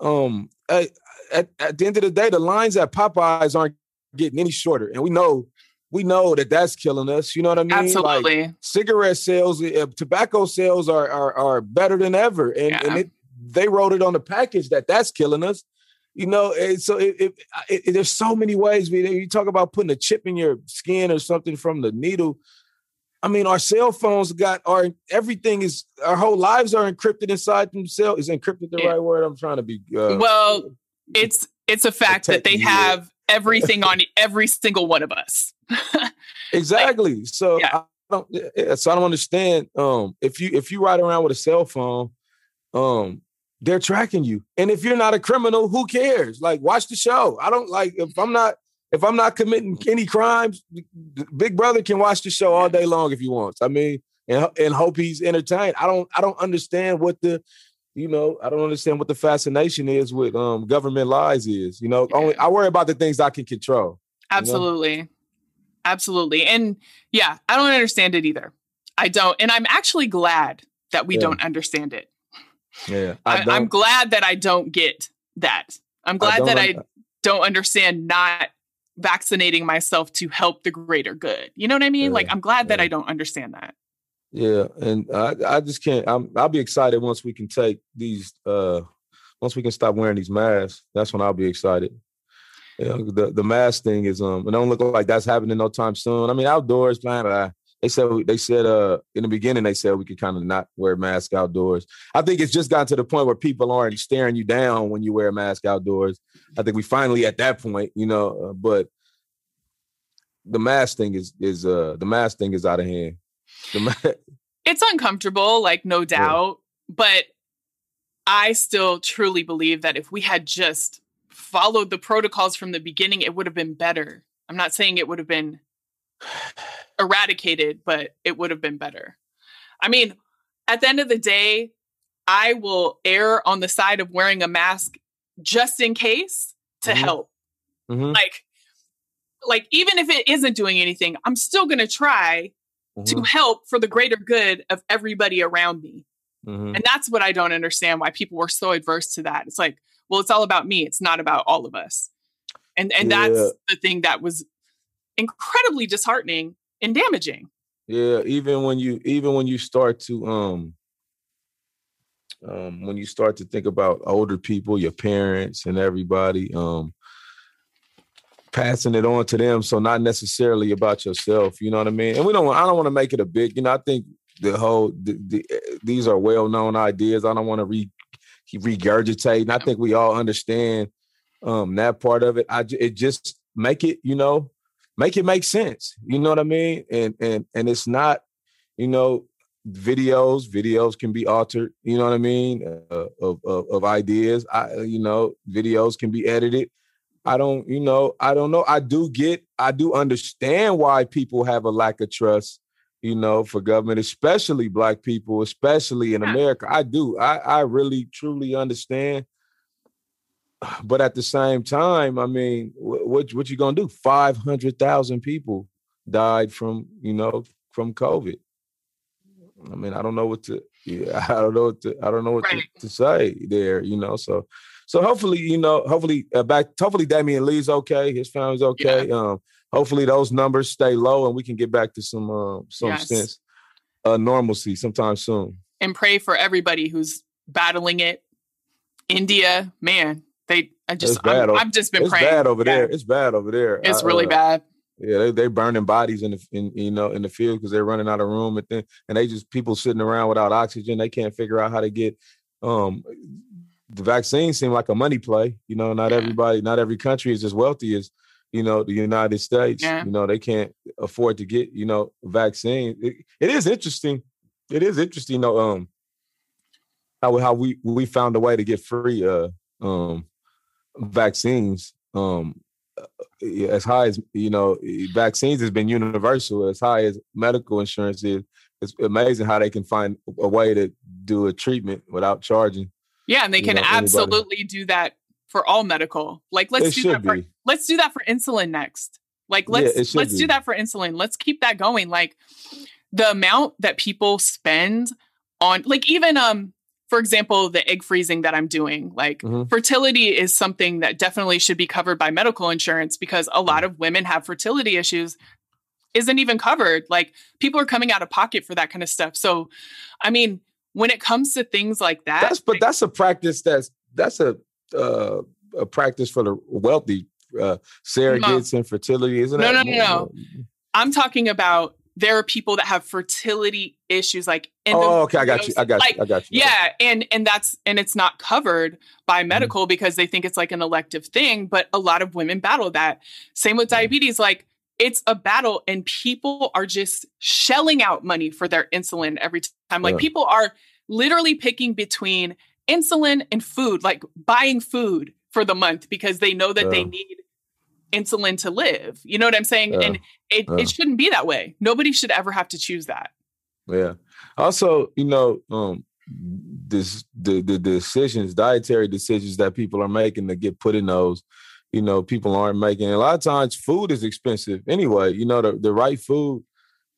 um at, at, at the end of the day, the lines at Popeyes aren't getting any shorter, and we know we know that that's killing us. You know what I mean? Absolutely. Like cigarette sales, uh, tobacco sales are, are are better than ever, and, yeah. and it, they wrote it on the package that that's killing us. You know, and so it, it, it, there's so many ways. We you talk about putting a chip in your skin or something from the needle. I mean, our cell phones got our everything is our whole lives are encrypted inside themselves. Is encrypted the yeah. right word? I'm trying to be. Uh, well, it's it's a fact that they have everything on every single one of us. exactly. Like, so yeah. I don't. So I don't understand. Um, if you if you ride around with a cell phone, um, they're tracking you. And if you're not a criminal, who cares? Like, watch the show. I don't like if I'm not if I'm not committing any crimes, Big Brother can watch the show all day long if he wants. I mean, and and hope he's entertained. I don't I don't understand what the you know, I don't understand what the fascination is with um government lies is. You know, yeah. only I worry about the things I can control. Absolutely. You know? Absolutely. And yeah, I don't understand it either. I don't. And I'm actually glad that we yeah. don't understand it. Yeah. I am glad that I don't get that. I'm glad I that I don't understand not vaccinating myself to help the greater good. You know what I mean? Yeah, like I'm glad that I don't understand that. Yeah, and I, I just can't. I'm, I'll be excited once we can take these. uh Once we can stop wearing these masks, that's when I'll be excited. The the mask thing is um. It don't look like that's happening no time soon. I mean, outdoors, man. They said they said uh in the beginning they said we could kind of not wear a mask outdoors. I think it's just gotten to the point where people aren't staring you down when you wear a mask outdoors. I think we finally at that point, you know. Uh, but the mask thing is is uh the mask thing is out of hand. It's uncomfortable, like no doubt, yeah. but I still truly believe that if we had just followed the protocols from the beginning, it would have been better. I'm not saying it would have been eradicated, but it would have been better. I mean, at the end of the day, I will err on the side of wearing a mask just in case to mm-hmm. help. Mm-hmm. Like, like even if it isn't doing anything, I'm still going to try mm-hmm. to help for the greater good of everybody around me. Mm-hmm. And that's what I don't understand why people were so adverse to that. It's like, well, it's all about me. It's not about all of us. And and yeah. that's the thing that was incredibly disheartening and damaging. Yeah, even when you even when you start to um um when you start to think about older people, your parents and everybody, um passing it on to them. So not necessarily about yourself, you know what I mean? And we don't I don't want to make it a big, you know, I think the whole the, the, these are well-known ideas. I don't want to re regurgitate. And I think we all understand um that part of it. I it just make it, you know, make it make sense. You know what I mean? And and and it's not, you know, videos. Videos can be altered. You know what I mean? Uh, of, of, of ideas. I you know, videos can be edited. I don't, you know, I don't know. I do get, I do understand why people have a lack of trust, you know, for government, especially black people, especially in America. I do. I I really truly understand but at the same time, I mean, what what you gonna do? Five hundred thousand people died from you know from COVID. I mean, I don't know what to. Yeah, I don't know what to. I don't know what right. to, to, say there. You know, so so hopefully, you know, hopefully uh, back. Hopefully, Damion Lee's okay. His family's okay. Yeah. Um, hopefully, those numbers stay low and we can get back to some uh, some yes. sense uh, normalcy sometime soon. And pray for everybody who's battling it. India, man, they, I just, I'm, I've just been it's praying. bad over there. It's bad over there. It's I, really uh, bad. Yeah, they they burning bodies in the in you know in the field because they're running out of room and then and they just people sitting around without oxygen. They can't figure out how to get um the vaccine seemed like a money play. You know, not yeah. everybody, not every country is as wealthy as you know, the United States. Yeah. You know, they can't afford to get, you know, vaccine. It, it is interesting. It is interesting, though, um, how how we we found a way to get free uh um vaccines. Um as high as you know, vaccines has been universal, as high as medical insurance is. It's amazing how they can find a way to do a treatment without charging. Yeah, and they You can know, absolutely do that for all medical. Like let's It do that for be. let's do that for insulin next. Like let's should let's be. do that for insulin. Let's keep that going. Like the amount that people spend on like even um for example the egg freezing that I'm doing like Mhm. fertility is something that definitely should be covered by medical insurance because a lot of women have fertility issues isn't even covered like people are coming out of pocket for that kind of stuff so I mean when it comes to things like that That's but that's a practice that's that's a uh, a practice for the wealthy. Uh, surrogates and fertility, isn't it? No, no, no, no. I'm talking about there are people that have fertility issues like Oh, okay, I got you. I got like, you. I got you. Yeah, and and that's and it's not covered by Mm-hmm. medical because they think it's like an elective thing, but a lot of women battle that. Same with diabetes like it's a battle and people are just shelling out money for their insulin every time. Like Yeah. people are literally picking between insulin and food, like buying food for the month because they know that they need insulin to live. You know what I'm saying? Yeah. And it, Yeah. it shouldn't be that way. Nobody should ever have to choose that. Yeah. Also, you know, um, this the the decisions, dietary decisions that people are making to get put in those, you know, people aren't making. A lot of times, food is expensive anyway. You know, the the right food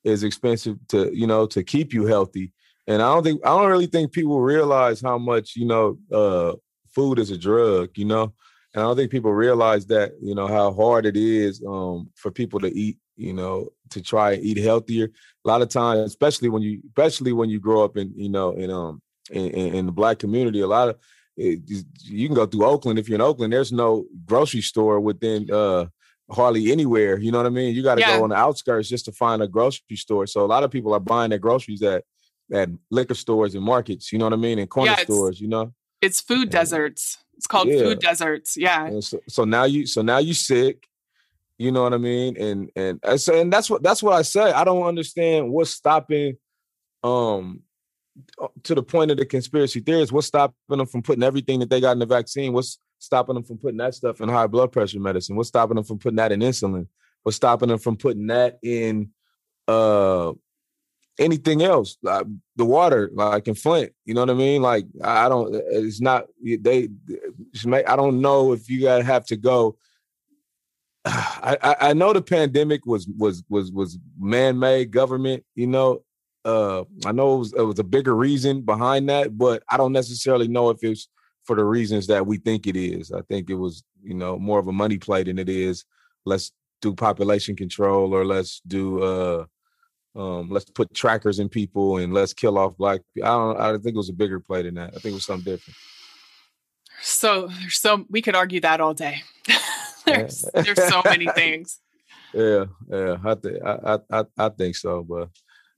is expensive to you know to keep you healthy. And I don't think I don't really think people realize how much you know uh, food is a drug. You know, and I don't think people realize that you know how hard it is um, for people to eat. You know, to try and eat healthier a lot of times, especially when you, especially when you grow up in, you know, in um, in, in, in the black community, a lot of it, you can go through Oakland. If you're in Oakland, there's no grocery store within uh hardly anywhere. You know what I mean? You got to Yeah. go on the outskirts just to find a grocery store. So a lot of people are buying their groceries at at liquor stores and markets. You know what I mean? And corner Yeah, stores. You know. It's food Yeah. deserts. It's called Yeah. food deserts. Yeah. So, so now you so now you sick you know what i mean and and say and that's what that's what i say i don't understand what's stopping um to the point of the conspiracy theories, what's stopping them from putting everything that they got in the vaccine? What's stopping them from putting that stuff in high blood pressure medicine? What's stopping them from putting that in insulin? What's stopping them from putting that in uh anything else? Like the water like in flint you know what i mean? Like i don't it's not they it's i don't know if you gotta have to go. I, I know the pandemic was was was was man-made government, you know. Uh I know it was it was a bigger reason behind that, but I don't necessarily know if it's for the reasons that we think it is. I think it was, you know, more of a money play than it is let's do population control or let's do uh um let's put trackers in people and let's kill off black people. I don't I think it was a bigger play than that. I think it was something different. So there's so we could argue that all day. there's there's so many things. Yeah, yeah, I think I, I I I think so, but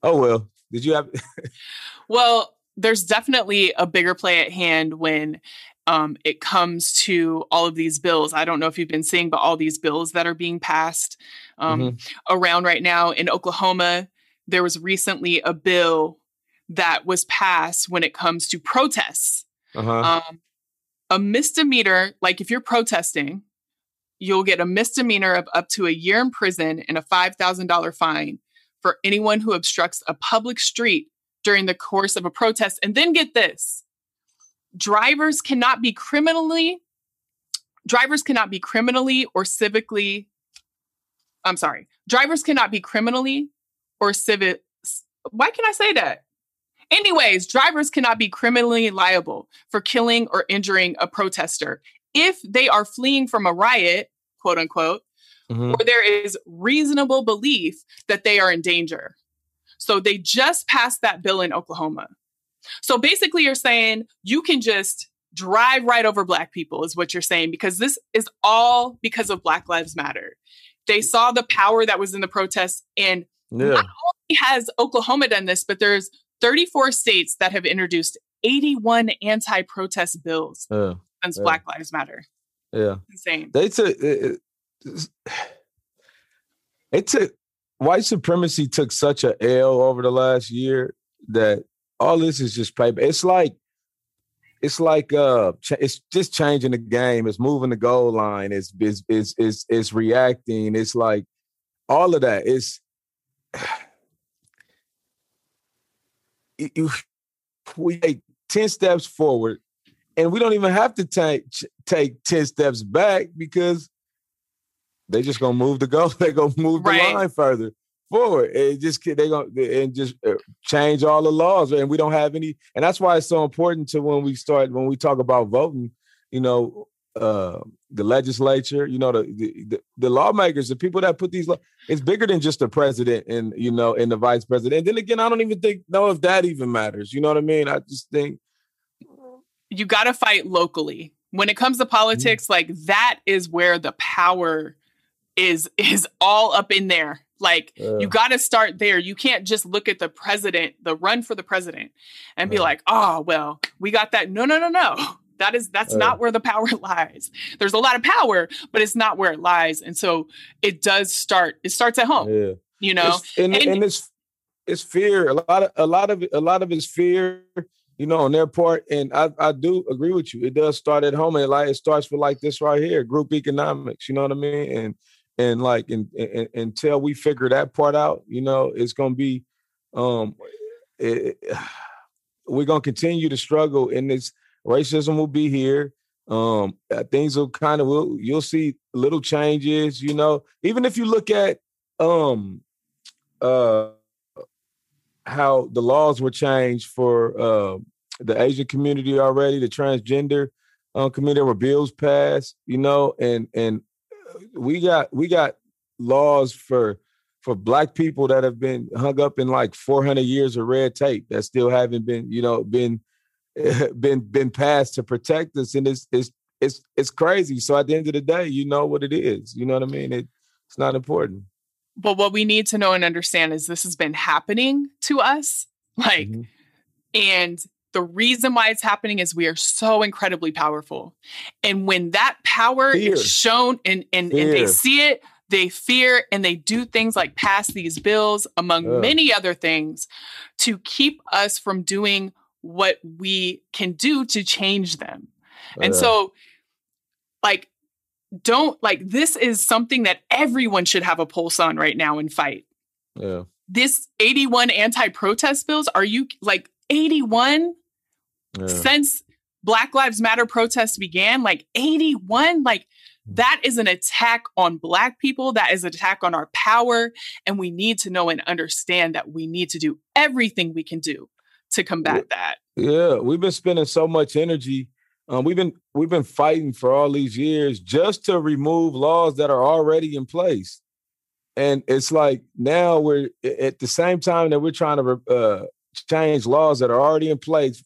oh well. Did you have Well, there's definitely a bigger play at hand when um, it comes to all of these bills. I don't know if you've been seeing, but all these bills that are being passed um, Mm-hmm. around right now in Oklahoma, there was recently a bill that was passed when it comes to protests. uh-huh. Um, a misdemeanor, like if you're protesting, you'll get a misdemeanor of up to a year in prison and a $5,000 fine for anyone who obstructs a public street during the course of a protest. And then get this drivers cannot be criminally drivers cannot be criminally or civically I'm sorry. Drivers cannot be criminally or civic why can I say that? Anyways, drivers cannot be criminally liable for killing or injuring a protester if they are fleeing from a riot, quote unquote, Mhm. or there is reasonable belief that they are in danger. So they just passed that bill in Oklahoma. So basically, you're saying you can just drive right over Black people, is what you're saying, because this is all because of Black Lives Matter. They saw the power that was in the protests, and Yeah. not only has Oklahoma done this, but there's 34 states that have introduced 81 anti-protest bills Yeah. since Yeah. Black Lives Matter. Yeah. Insane. They took it, it- took white supremacy took such a L over the last year that all this is just paper. It's like it's like uh it's just changing the game. It's moving the goal line. It's it's it's it's, it's reacting. It's like all of that is you, we take 10 steps forward and we don't even have to take take 10 steps back because they just gonna move the goal. They gonna move the line further forward. It just they gonna and just uh, change all the laws, and we don't have any. And that's why it's so important to when we start when we talk about voting. You know, uh, the legislature. You know, the, the the lawmakers, the people that put these. laws. it's bigger than just the president and you know and the vice president. And then again, I don't even think know if that even matters. You know what I mean? I just think you got to fight locally when it comes to mm-hmm. politics. Mm-hmm. Like that is where the power is is all up in there. Like uh, you got to start there. You can't just look at the president, the run for the president, and be uh, like, "Oh, well, we got that." No, no, no, no. That is that's uh, not where the power lies. There's a lot of power, but it's not where it lies. And so it does start. It starts at home. Yeah. You know, it's, and, and, and it's it's fear. A lot of a lot of a lot of it's fear you know, on their part. And I, I do agree with you. It does start at home, and like it starts with like this right here, group economics. You know what I mean? And and like and, and, until we figure that part out, you know, it's gonna be, um, it, we're gonna continue to struggle, and this racism will be here. Um, uh, things will kind of will you'll see little changes. You know, even if you look at um, uh, how the laws were changed for uh, the Asian community already, the transgender community, there were bills passed, you know, and and we got we got laws for for black people that have been hung up in like 400 years of red tape that still haven't been you know been been been passed to protect us. And it's it's it's it's crazy. So at the end of the day you know what it is. You know what i mean? It, it's not important. But what we need to know and understand is this has been happening to us like mm-hmm. and the reason why it's happening is we are so incredibly powerful. And when that power fear. is shown and, and, and, they see it, they fear and they do things like pass these bills, among uh. many other things, to keep us from doing what we can do to change them. Uh. And so, like, don't like this is something that everyone should have a pulse on right now and fight. Yeah. This 81 anti protest bills, are you like 81? Yeah. since Black Lives Matter protests began, like 81, like hmm. that is an attack on Black people. That is an attack on our power. And we need to know and understand that we need to do everything we can do to combat that. Yeah, we've been spending so much energy. Um, we've been we've been fighting for all these years just to remove laws that are already in place, and it's like now we're at the same time that we're trying to uh, change laws that are already in place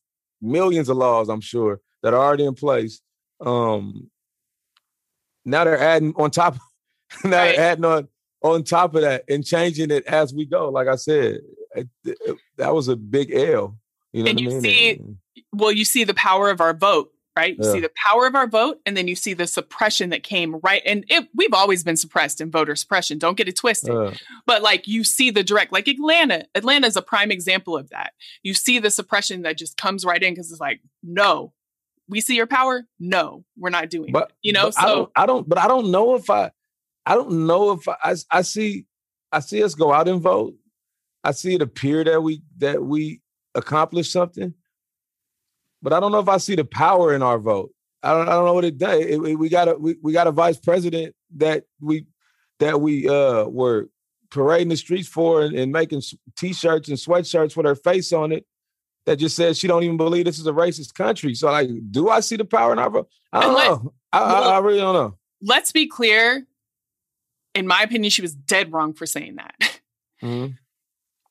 millions of laws, I'm sure, that are already in place. Um, now they're adding on top. now right. they're adding on on top of that and changing it as we go. Like I said, it, it, that was a big L. You know and you I mean? see, well, you see the power of our vote right? You yeah. see the power of our vote, and then you see the suppression that came right. And it, we've always been suppressed in voter suppression. Don't get it twisted. Uh, but like you see the direct, like Atlanta. Atlanta is a prime example of that. You see the suppression that just comes right in because it's like, no, we see your power. No, we're not doing but, it. You know, so I don't, I don't, But I don't know if I. I don't know if I, I. I see. I see us go out and vote. I see it appear that we that we accomplish something but I don't know if I see the power in our vote. I don't, I don't know what it does. It, it, we got a we, we got a vice president that we that we uh were parading the streets for and, and making t-shirts and sweatshirts with her face on it that just says she don't even believe this is a racist country. So like, do I see the power in our vote? I don't let, know. I, well, I, I really don't know. Let's be clear. In my opinion, she was dead wrong for saying that. Mm-hmm.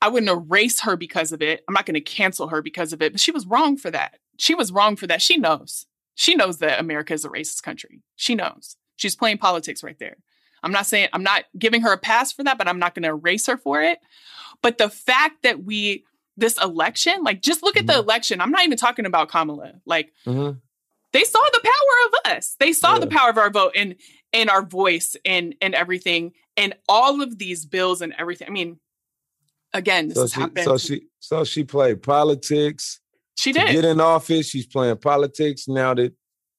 I wouldn't erase her because of it. I'm not going to cancel her because of it, but she was wrong for that she was wrong for that. She knows. She knows that America is a racist country. She knows. She's playing politics right there. I'm not saying I'm not giving her a pass for that, but I'm not going to erase her for it. But the fact that we this election, like just look at mm-hmm. the election. I'm not even talking about Kamala. Like mm-hmm. they saw the power of us. They saw yeah. the power of our vote. And and our voice and and everything and all of these bills and everything. I mean, again, this So has she, happened. so she, so she played politics she did. get in office. She's playing politics now that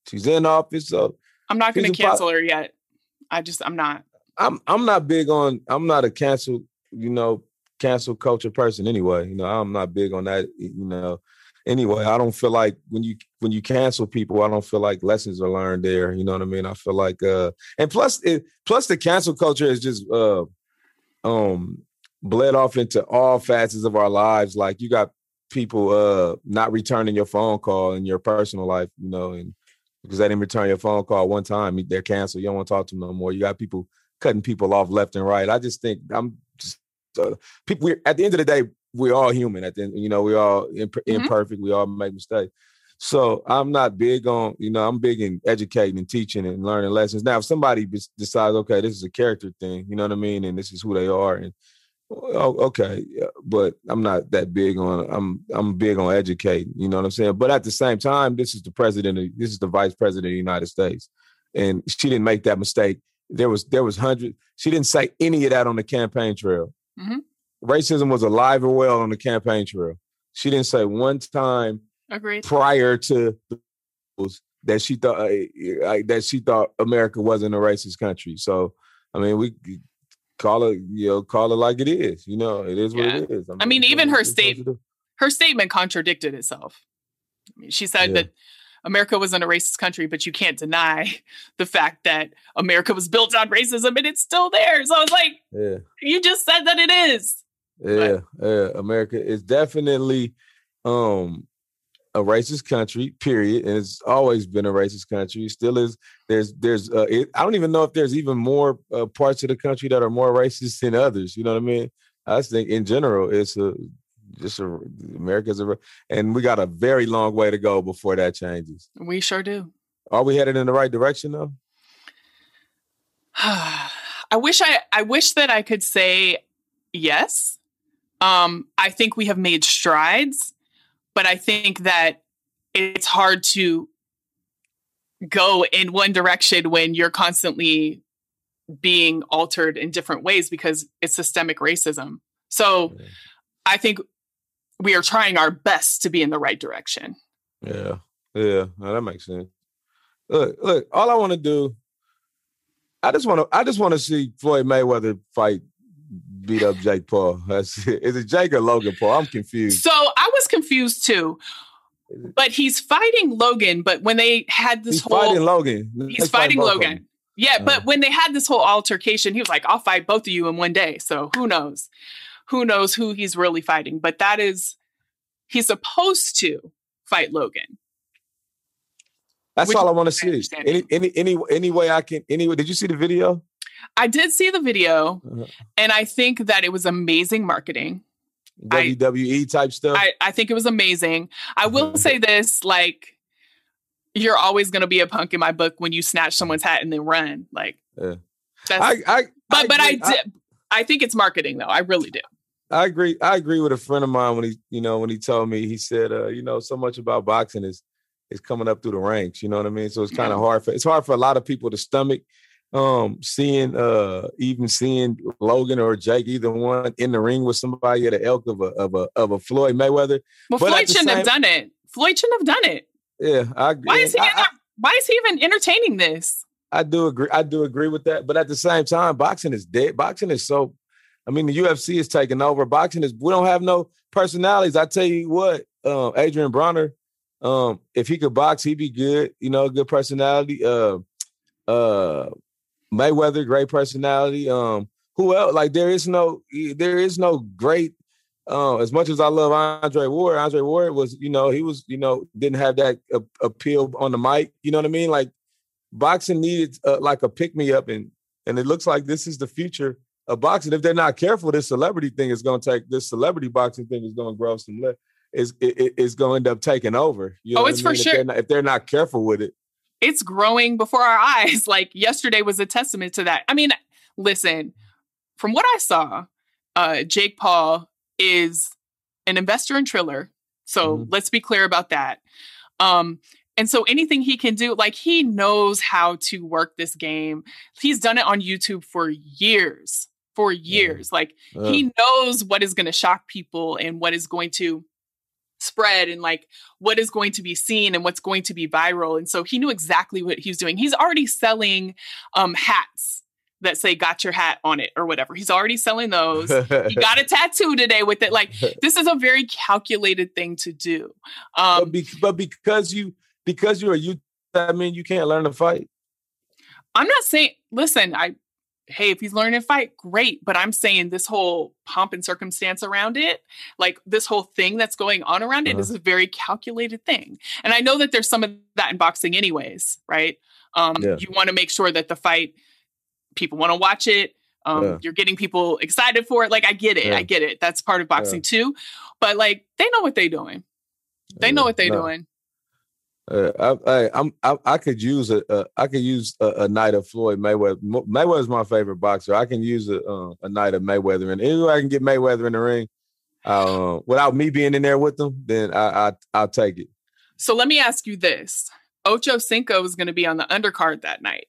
she's in office. So I'm not going to cancel her yet. I just I'm not. I'm, I'm not big on. I'm not a cancel. You know, cancel culture person anyway. You know, I'm not big on that. You know, anyway, I don't feel like when you when you cancel people, I don't feel like lessons are learned there. You know what I mean? I feel like, uh and plus, it, plus the cancel culture is just uh um bled off into all facets of our lives. Like you got people uh not returning your phone call in your personal life, you know, and because they didn't return your phone call one time, they're canceled. You don't want to talk to them no more. You got people cutting people off left and right. I just think I'm just uh, people. We, at the end of the day, we're all human. At the end, you know, we all imp- imperfect. We all make mistakes. So I'm not big on, you know, I'm big in educating and teaching and learning lessons. Now, if somebody decides, okay, this is a character thing, you know what I mean, and this is who they are, and oh, okay, yeah, but I'm not that big on. I'm I'm big on educating. You know what I'm saying? But at the same time, this is the president. Of, this is the vice president of the United States, and she didn't make that mistake. There was there was hundred. She didn't say any of that on the campaign trail. Mhm. Racism was alive and well on the campaign trail. She didn't say one time Agreed. prior to that she thought uh, that she thought America wasn't a racist country. So I mean, we call it you know call it like it is. You know, it is what it is. I mean, even her it's what state- you do. Her statement contradicted itself. I mean, she said Yeah. that America wasn't a racist country, but you can't deny the fact that America was built on racism and it's still there. So I was like, Yeah, you just said that it is. yeah, yeah. America is definitely um a racist country. Period, and it's always been a racist country. It still is. There's there's uh, it, I don't even know if there's even more uh, parts of the country that are more racist than others. You know what I mean? I just think in general, it's a just a America's a and we got a very long way to go before that changes. We sure do. Are we headed in the right direction though? I wish I I wish that I could say yes. Um, I think we have made strides, but I think that it's hard to go in one direction when you're constantly being altered in different ways because it's systemic racism. So Yeah. I think we are trying our best to be in the right direction. Yeah, yeah, no, that makes sense. Look, look, all I want to do, I just want to, I just want to see Floyd Mayweather fight, beat up Jake Paul. That's. Is it Jake or Logan Paul? I'm confused. So I was confused too. But he's fighting Logan. But when they had this He's whole fighting Logan. he's Let's fighting of Logan. Yeah, Uh. but when they had this whole altercation, he was like, "I'll fight both of you in one day." So who knows? Who knows who he's really fighting? But that is, he's supposed to fight Logan. That's all I want to see. Any, any, any, any way I can. Anyway, did you see the video? I did see the video, Uh-huh. and I think that it was amazing marketing. I- WWE type stuff. I, I think it was amazing. I will Mhm. say this: like, you're always going to be a punk in my book when you snatch someone's hat and then run. Like, Yeah. that's. I, I, but but I did. I think it's marketing, though. I really do. I agree. I agree with a friend of mine when he, you know, when he told me, he said, uh, you know, so much about boxing is is coming up through the ranks. You know what I mean? So it's kind of hard for it's hard for a lot of people to stomach um seeing uh even seeing Logan or Jake, either one in the ring with somebody at the elk of a of a of a Floyd Mayweather. Well, But Floyd shouldn't have done it. Floyd shouldn't have done it. Yeah, I agree. Why is he? I, there- why is he even entertaining this? I do agree. I do agree with that. But at the same time, boxing is dead. Boxing is so. I mean, the UFC is taking over. Boxing is. We don't have no personalities. I tell you what, um, Adrien Broner, um, if he could box, he'd be good. You know, good personality. Uh, uh, Mayweather, great personality. Um, who else? Like there is no, there is no great. Uh, as much as I love Andre Ward, Andre Ward was, you know, he was, you know, didn't have that uh, appeal on the mic. You know what I mean? Like boxing needed uh, like a pick me up, and and it looks like this is the future of boxing. If they're not careful, this celebrity thing is going to take this celebrity boxing thing is going to grow some. Le- is it, it- it's going to end up taking over. You know Oh, what I it's for mean? If sure. they're not- if they're not careful with it, It's growing before our eyes. Like yesterday was a testament to that. I mean, listen, from what I saw, uh, Jake Paul is an investor in Triller. So Mhm. let's be clear about that. Um, And so anything he can do, like he knows how to work this game. He's done it on YouTube for years, for years. Like he knows what is going to shock people and what is going to spread and like what is going to be seen and what's going to be viral. And so he knew exactly what he was doing. He's already selling um, hats that say got your hat on it or whatever. He's already selling those. he got a tattoo today with it. Like this is a very calculated thing to do. Um, but, be, but because you because you're a youth, I mean you can't learn to fight. I'm not saying listen, I hey, if he's learning to fight, great. But I'm saying this whole pomp and circumstance around it, like this whole thing that's going on around uh-huh. it is a very calculated thing. And I know that there's some of that in boxing anyways, right? Um, yeah. you want to make sure that the fight people want to watch it. Um, yeah. You're getting people excited for it. Like I get it, yeah. I get it. That's part of boxing too. But like they know what they're doing. They know what they're no. doing. Uh, I, I, I'm, I, I, could use a, a I could use a, a, night of Floyd Mayweather. Mayweather's my favorite boxer. I can use a, uh, a night of Mayweather, and anyway, I can get Mayweather in the ring uh, without me being in there with them, then I, I I'll take it. So let me ask you this: Ocho Cinco is going to be on the undercard that night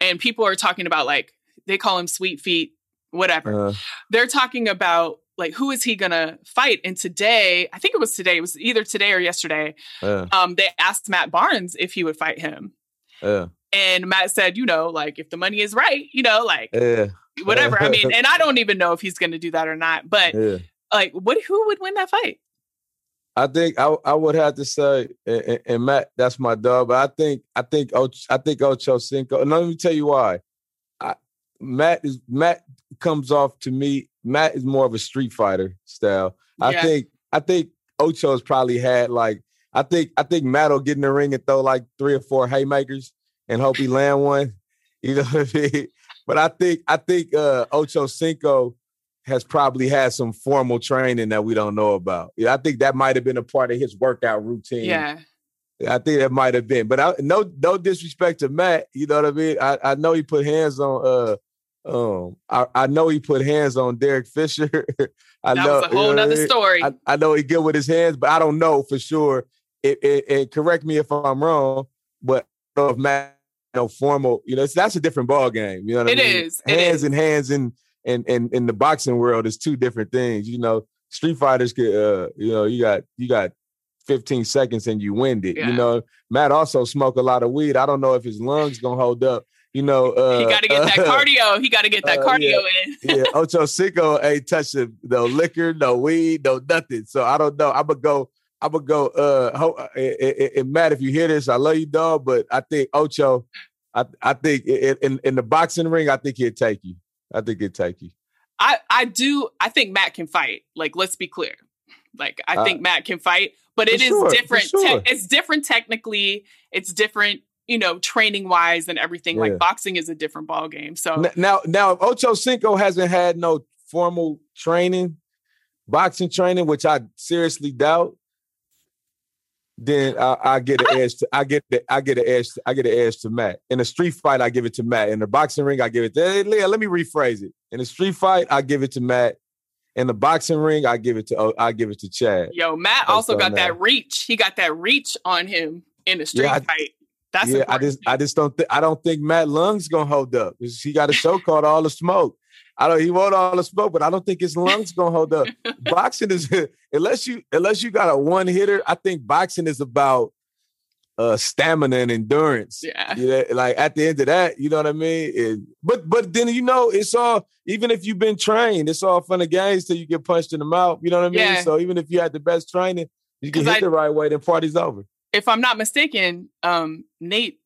and people are talking about like they call him sweet feet whatever uh, they're talking about like who is he gonna fight and today i think it was today it was either today or yesterday um they asked matt barnes if he would fight him and matt said you know like if the money is right you know like whatever i mean and i don't even know if he's gonna do that or not but like what who would win that fight I think I, I would have to say, and, and, Matt, that's my dog. But I think I think I think Ocho Cinco. And let me tell you why. Matt is Matt comes off to me. Matt is more of a street fighter style. Yeah. I think I think Ocho's probably had like I think I think Matt will get in the ring and throw like three or four haymakers and hope he land one. You know what I mean? But I think I think uh, Ocho Cinco has probably had some formal training that we don't know about. Yeah, I think that might have been a part of his workout routine. Yeah. I think that might have been, but I, no, no disrespect to Matt. You know what I mean? I, I know he put hands on. uh um, I, I know he put hands on Derek Fisher. I that know was a whole you know other story. I, I, know he good with his hands, but I don't know for sure. It, it, it correct me if I'm wrong, but I if Matt, know, formal, you know, that's a different ball game. You know what it I mean? Is. Hands and hands and and and in the boxing world is two different things. You know, street fighters could uh, you know, you got you got 15 seconds and you win it. Yeah. You know, Matt also smoked a lot of weed. I don't know if his lungs gonna hold up. You know, uh, he got to get that cardio. He got to get that uh, cardio yeah. in. yeah, Ocho Cinco ain't touching no liquor, no weed, no nothing. So I don't know. I'm gonna go. I'm gonna go. Uh, ho- uh, and Matt, if you hear this, I love you, dog. But I think Ocho, I I think in in the boxing ring, I think he'd take you. I think he'd take you. I I do. I think Matt can fight. Like, let's be clear. Like, I uh, think Matt can fight, but it is sure, different. Sure. Te- it's different technically. It's different, you know, training wise and everything. Yeah. Like boxing is a different ball game. So now, now, if Ocho Cinco hasn't had no formal training, boxing training, which I seriously doubt then I, I, get an edge. To, I get the, I get an edge. To, I get an edge to Matt. In a street fight, I give it to Matt. In the boxing ring, I give it to hey, Leah. Let me rephrase it. In a street fight, I give it to Matt. In the boxing ring, I give it to I give it to Chad. Yo, Matt also got that. that. reach. He got that reach on him in the street yeah, I, fight. That's yeah. I just I just don't think I don't think Matt Lung's gonna hold up. He got a show called All the Smoke. I don't. He won't all the smoke, but I don't think his lungs gonna hold up. boxing is unless you unless you got a one hitter. I think boxing is about uh, stamina and endurance. Yeah. You know, like at the end of that, you know what I mean? It, but but then you know, it's all even if you've been trained, it's all fun and games till you get punched in the mouth. You know what I mean? Yeah. So even if you had the best training, you can hit I, the right way, then party's over. If I'm not mistaken, um, Nate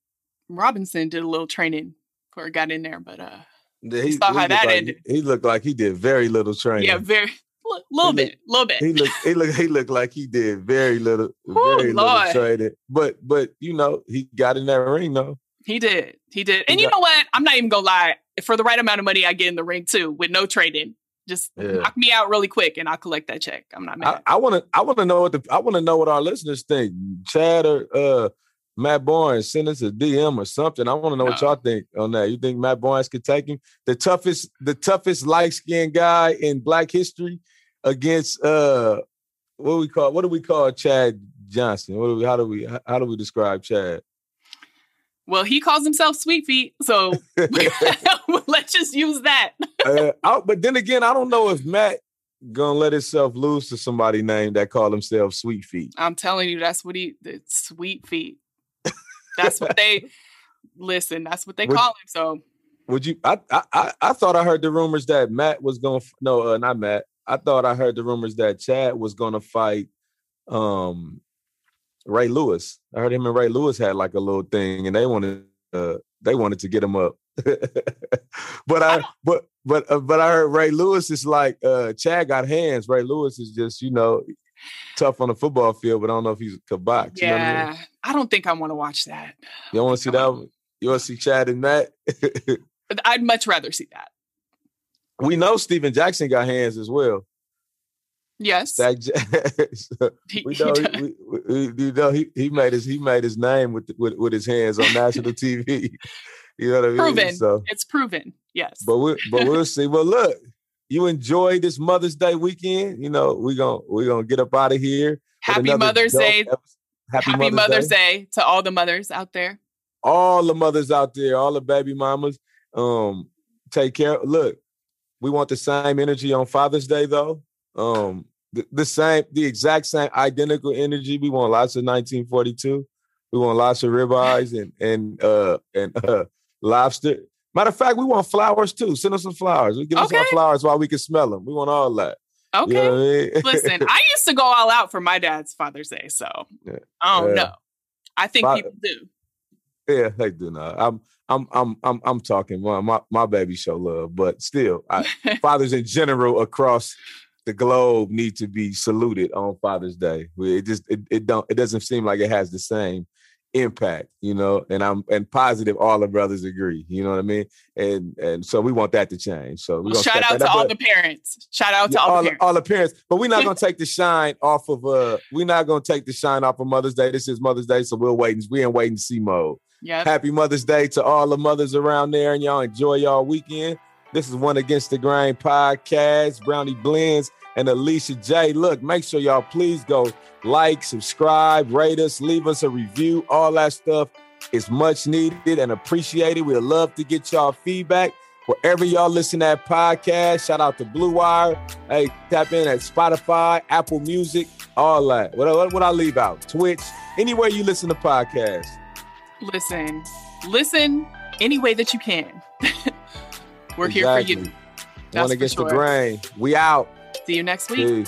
Robinson did a little training before he got in there, but uh he, saw how that like, ended. He looked like he did very little training. Yeah, very little he bit, little bit. He looked, he looked, he looked like he did very little, Ooh, very Lord. little training. But, but you know, he got in that ring though. He did, he did. And he you got, know what? I'm not even gonna lie. For the right amount of money, I get in the ring too with no training. Just yeah. knock me out really quick, and I'll collect that check. I'm not mad. I want to. I want to know what the. I want to know what our listeners think. Chad or uh, Matt Barnes, send us a DM or something. I want to know what y'all think on that. You think Matt Barnes could take him? The toughest, the toughest light skinned guy in Black history against uh what we call what do we call Chad Johnson? What do we, how do we how do we describe Chad? Well, he calls himself Sweet Feet, so let's just use that. uh, I, but then again, I don't know if Matt gonna let himself lose to somebody named that call himself Sweet Feet. I'm telling you, that's what he Sweet Feet. That's what they listen. That's what they would, call him. So would you? I, I I thought I heard the rumors that Matt was gonna no, uh, not Matt. I thought I heard the rumors that Chad was gonna fight um Ray Lewis. I heard him and Ray Lewis had like a little thing, and they wanted uh, they wanted to get him up. but I but but uh, but I heard Ray Lewis is like uh, Chad got hands. Ray Lewis is just you know tough on the football field, but I don't know if he's a box. Yeah, you know I, mean? I, don't think I want to watch that. You want to see that? You want to see Chad and Matt? I'd much rather see that. We know Stephen Jackson got hands as well. Yes. Zach, we know, he, we, we, you know he, he made his he made his name with with, with his hands on national TV. you know what I mean? Proven. So, it's proven. Yes. But we but we'll see. Well, look, you enjoy this Mother's Day weekend. You know we're gonna we're gonna get up out of here. Happy Mother's Day. Episode. Happy, Happy Mother's, Mother's Day. Day to all the mothers out there. All the mothers out there, all the baby mamas. Um, take care. Look, we want the same energy on Father's Day though. Um, the, the same, the exact same identical energy. We want lots of 1942. We want lots of ribeyes and and uh and uh lobster. Matter of fact, we want flowers too. Send us some flowers. We give okay. us our flowers while we can smell them. We want all that. Okay. You know I mean? Listen, I used to go all out for my dad's Father's Day, so yeah. I don't yeah. know. I think Fa- people do. Yeah, they do not. I'm I'm I'm I'm I'm talking my my, my baby show love, but still, I, fathers in general across the globe need to be saluted on Father's Day. It just it, it don't it doesn't seem like it has the same impact, you know. And I'm and positive all the brothers agree, you know what I mean? And and so we want that to change. So we well, shout out to all the parents. Shout out to all, all, the parents. all the parents. But we're not gonna take the shine off of uh we're not gonna take the shine off of Mother's Day. This is Mother's Day, so we're waiting. We in wait and see mode. Yeah. Happy Mother's Day to all the mothers around there, and y'all enjoy y'all weekend. This is One Against the Grain podcast, Brownie Blends and Alicia J. Look, make sure y'all please go like, subscribe, rate us, leave us a review. All that stuff is much needed and appreciated. We'd love to get y'all feedback. Wherever y'all listen to that podcast, shout out to Blue Wire. Hey, tap in at Spotify, Apple Music, all that. What, what, what I leave out? Twitch, anywhere you listen to podcasts. Listen, listen any way that you can. We're exactly. here for you. One against sure. the grain. We out. See you next week.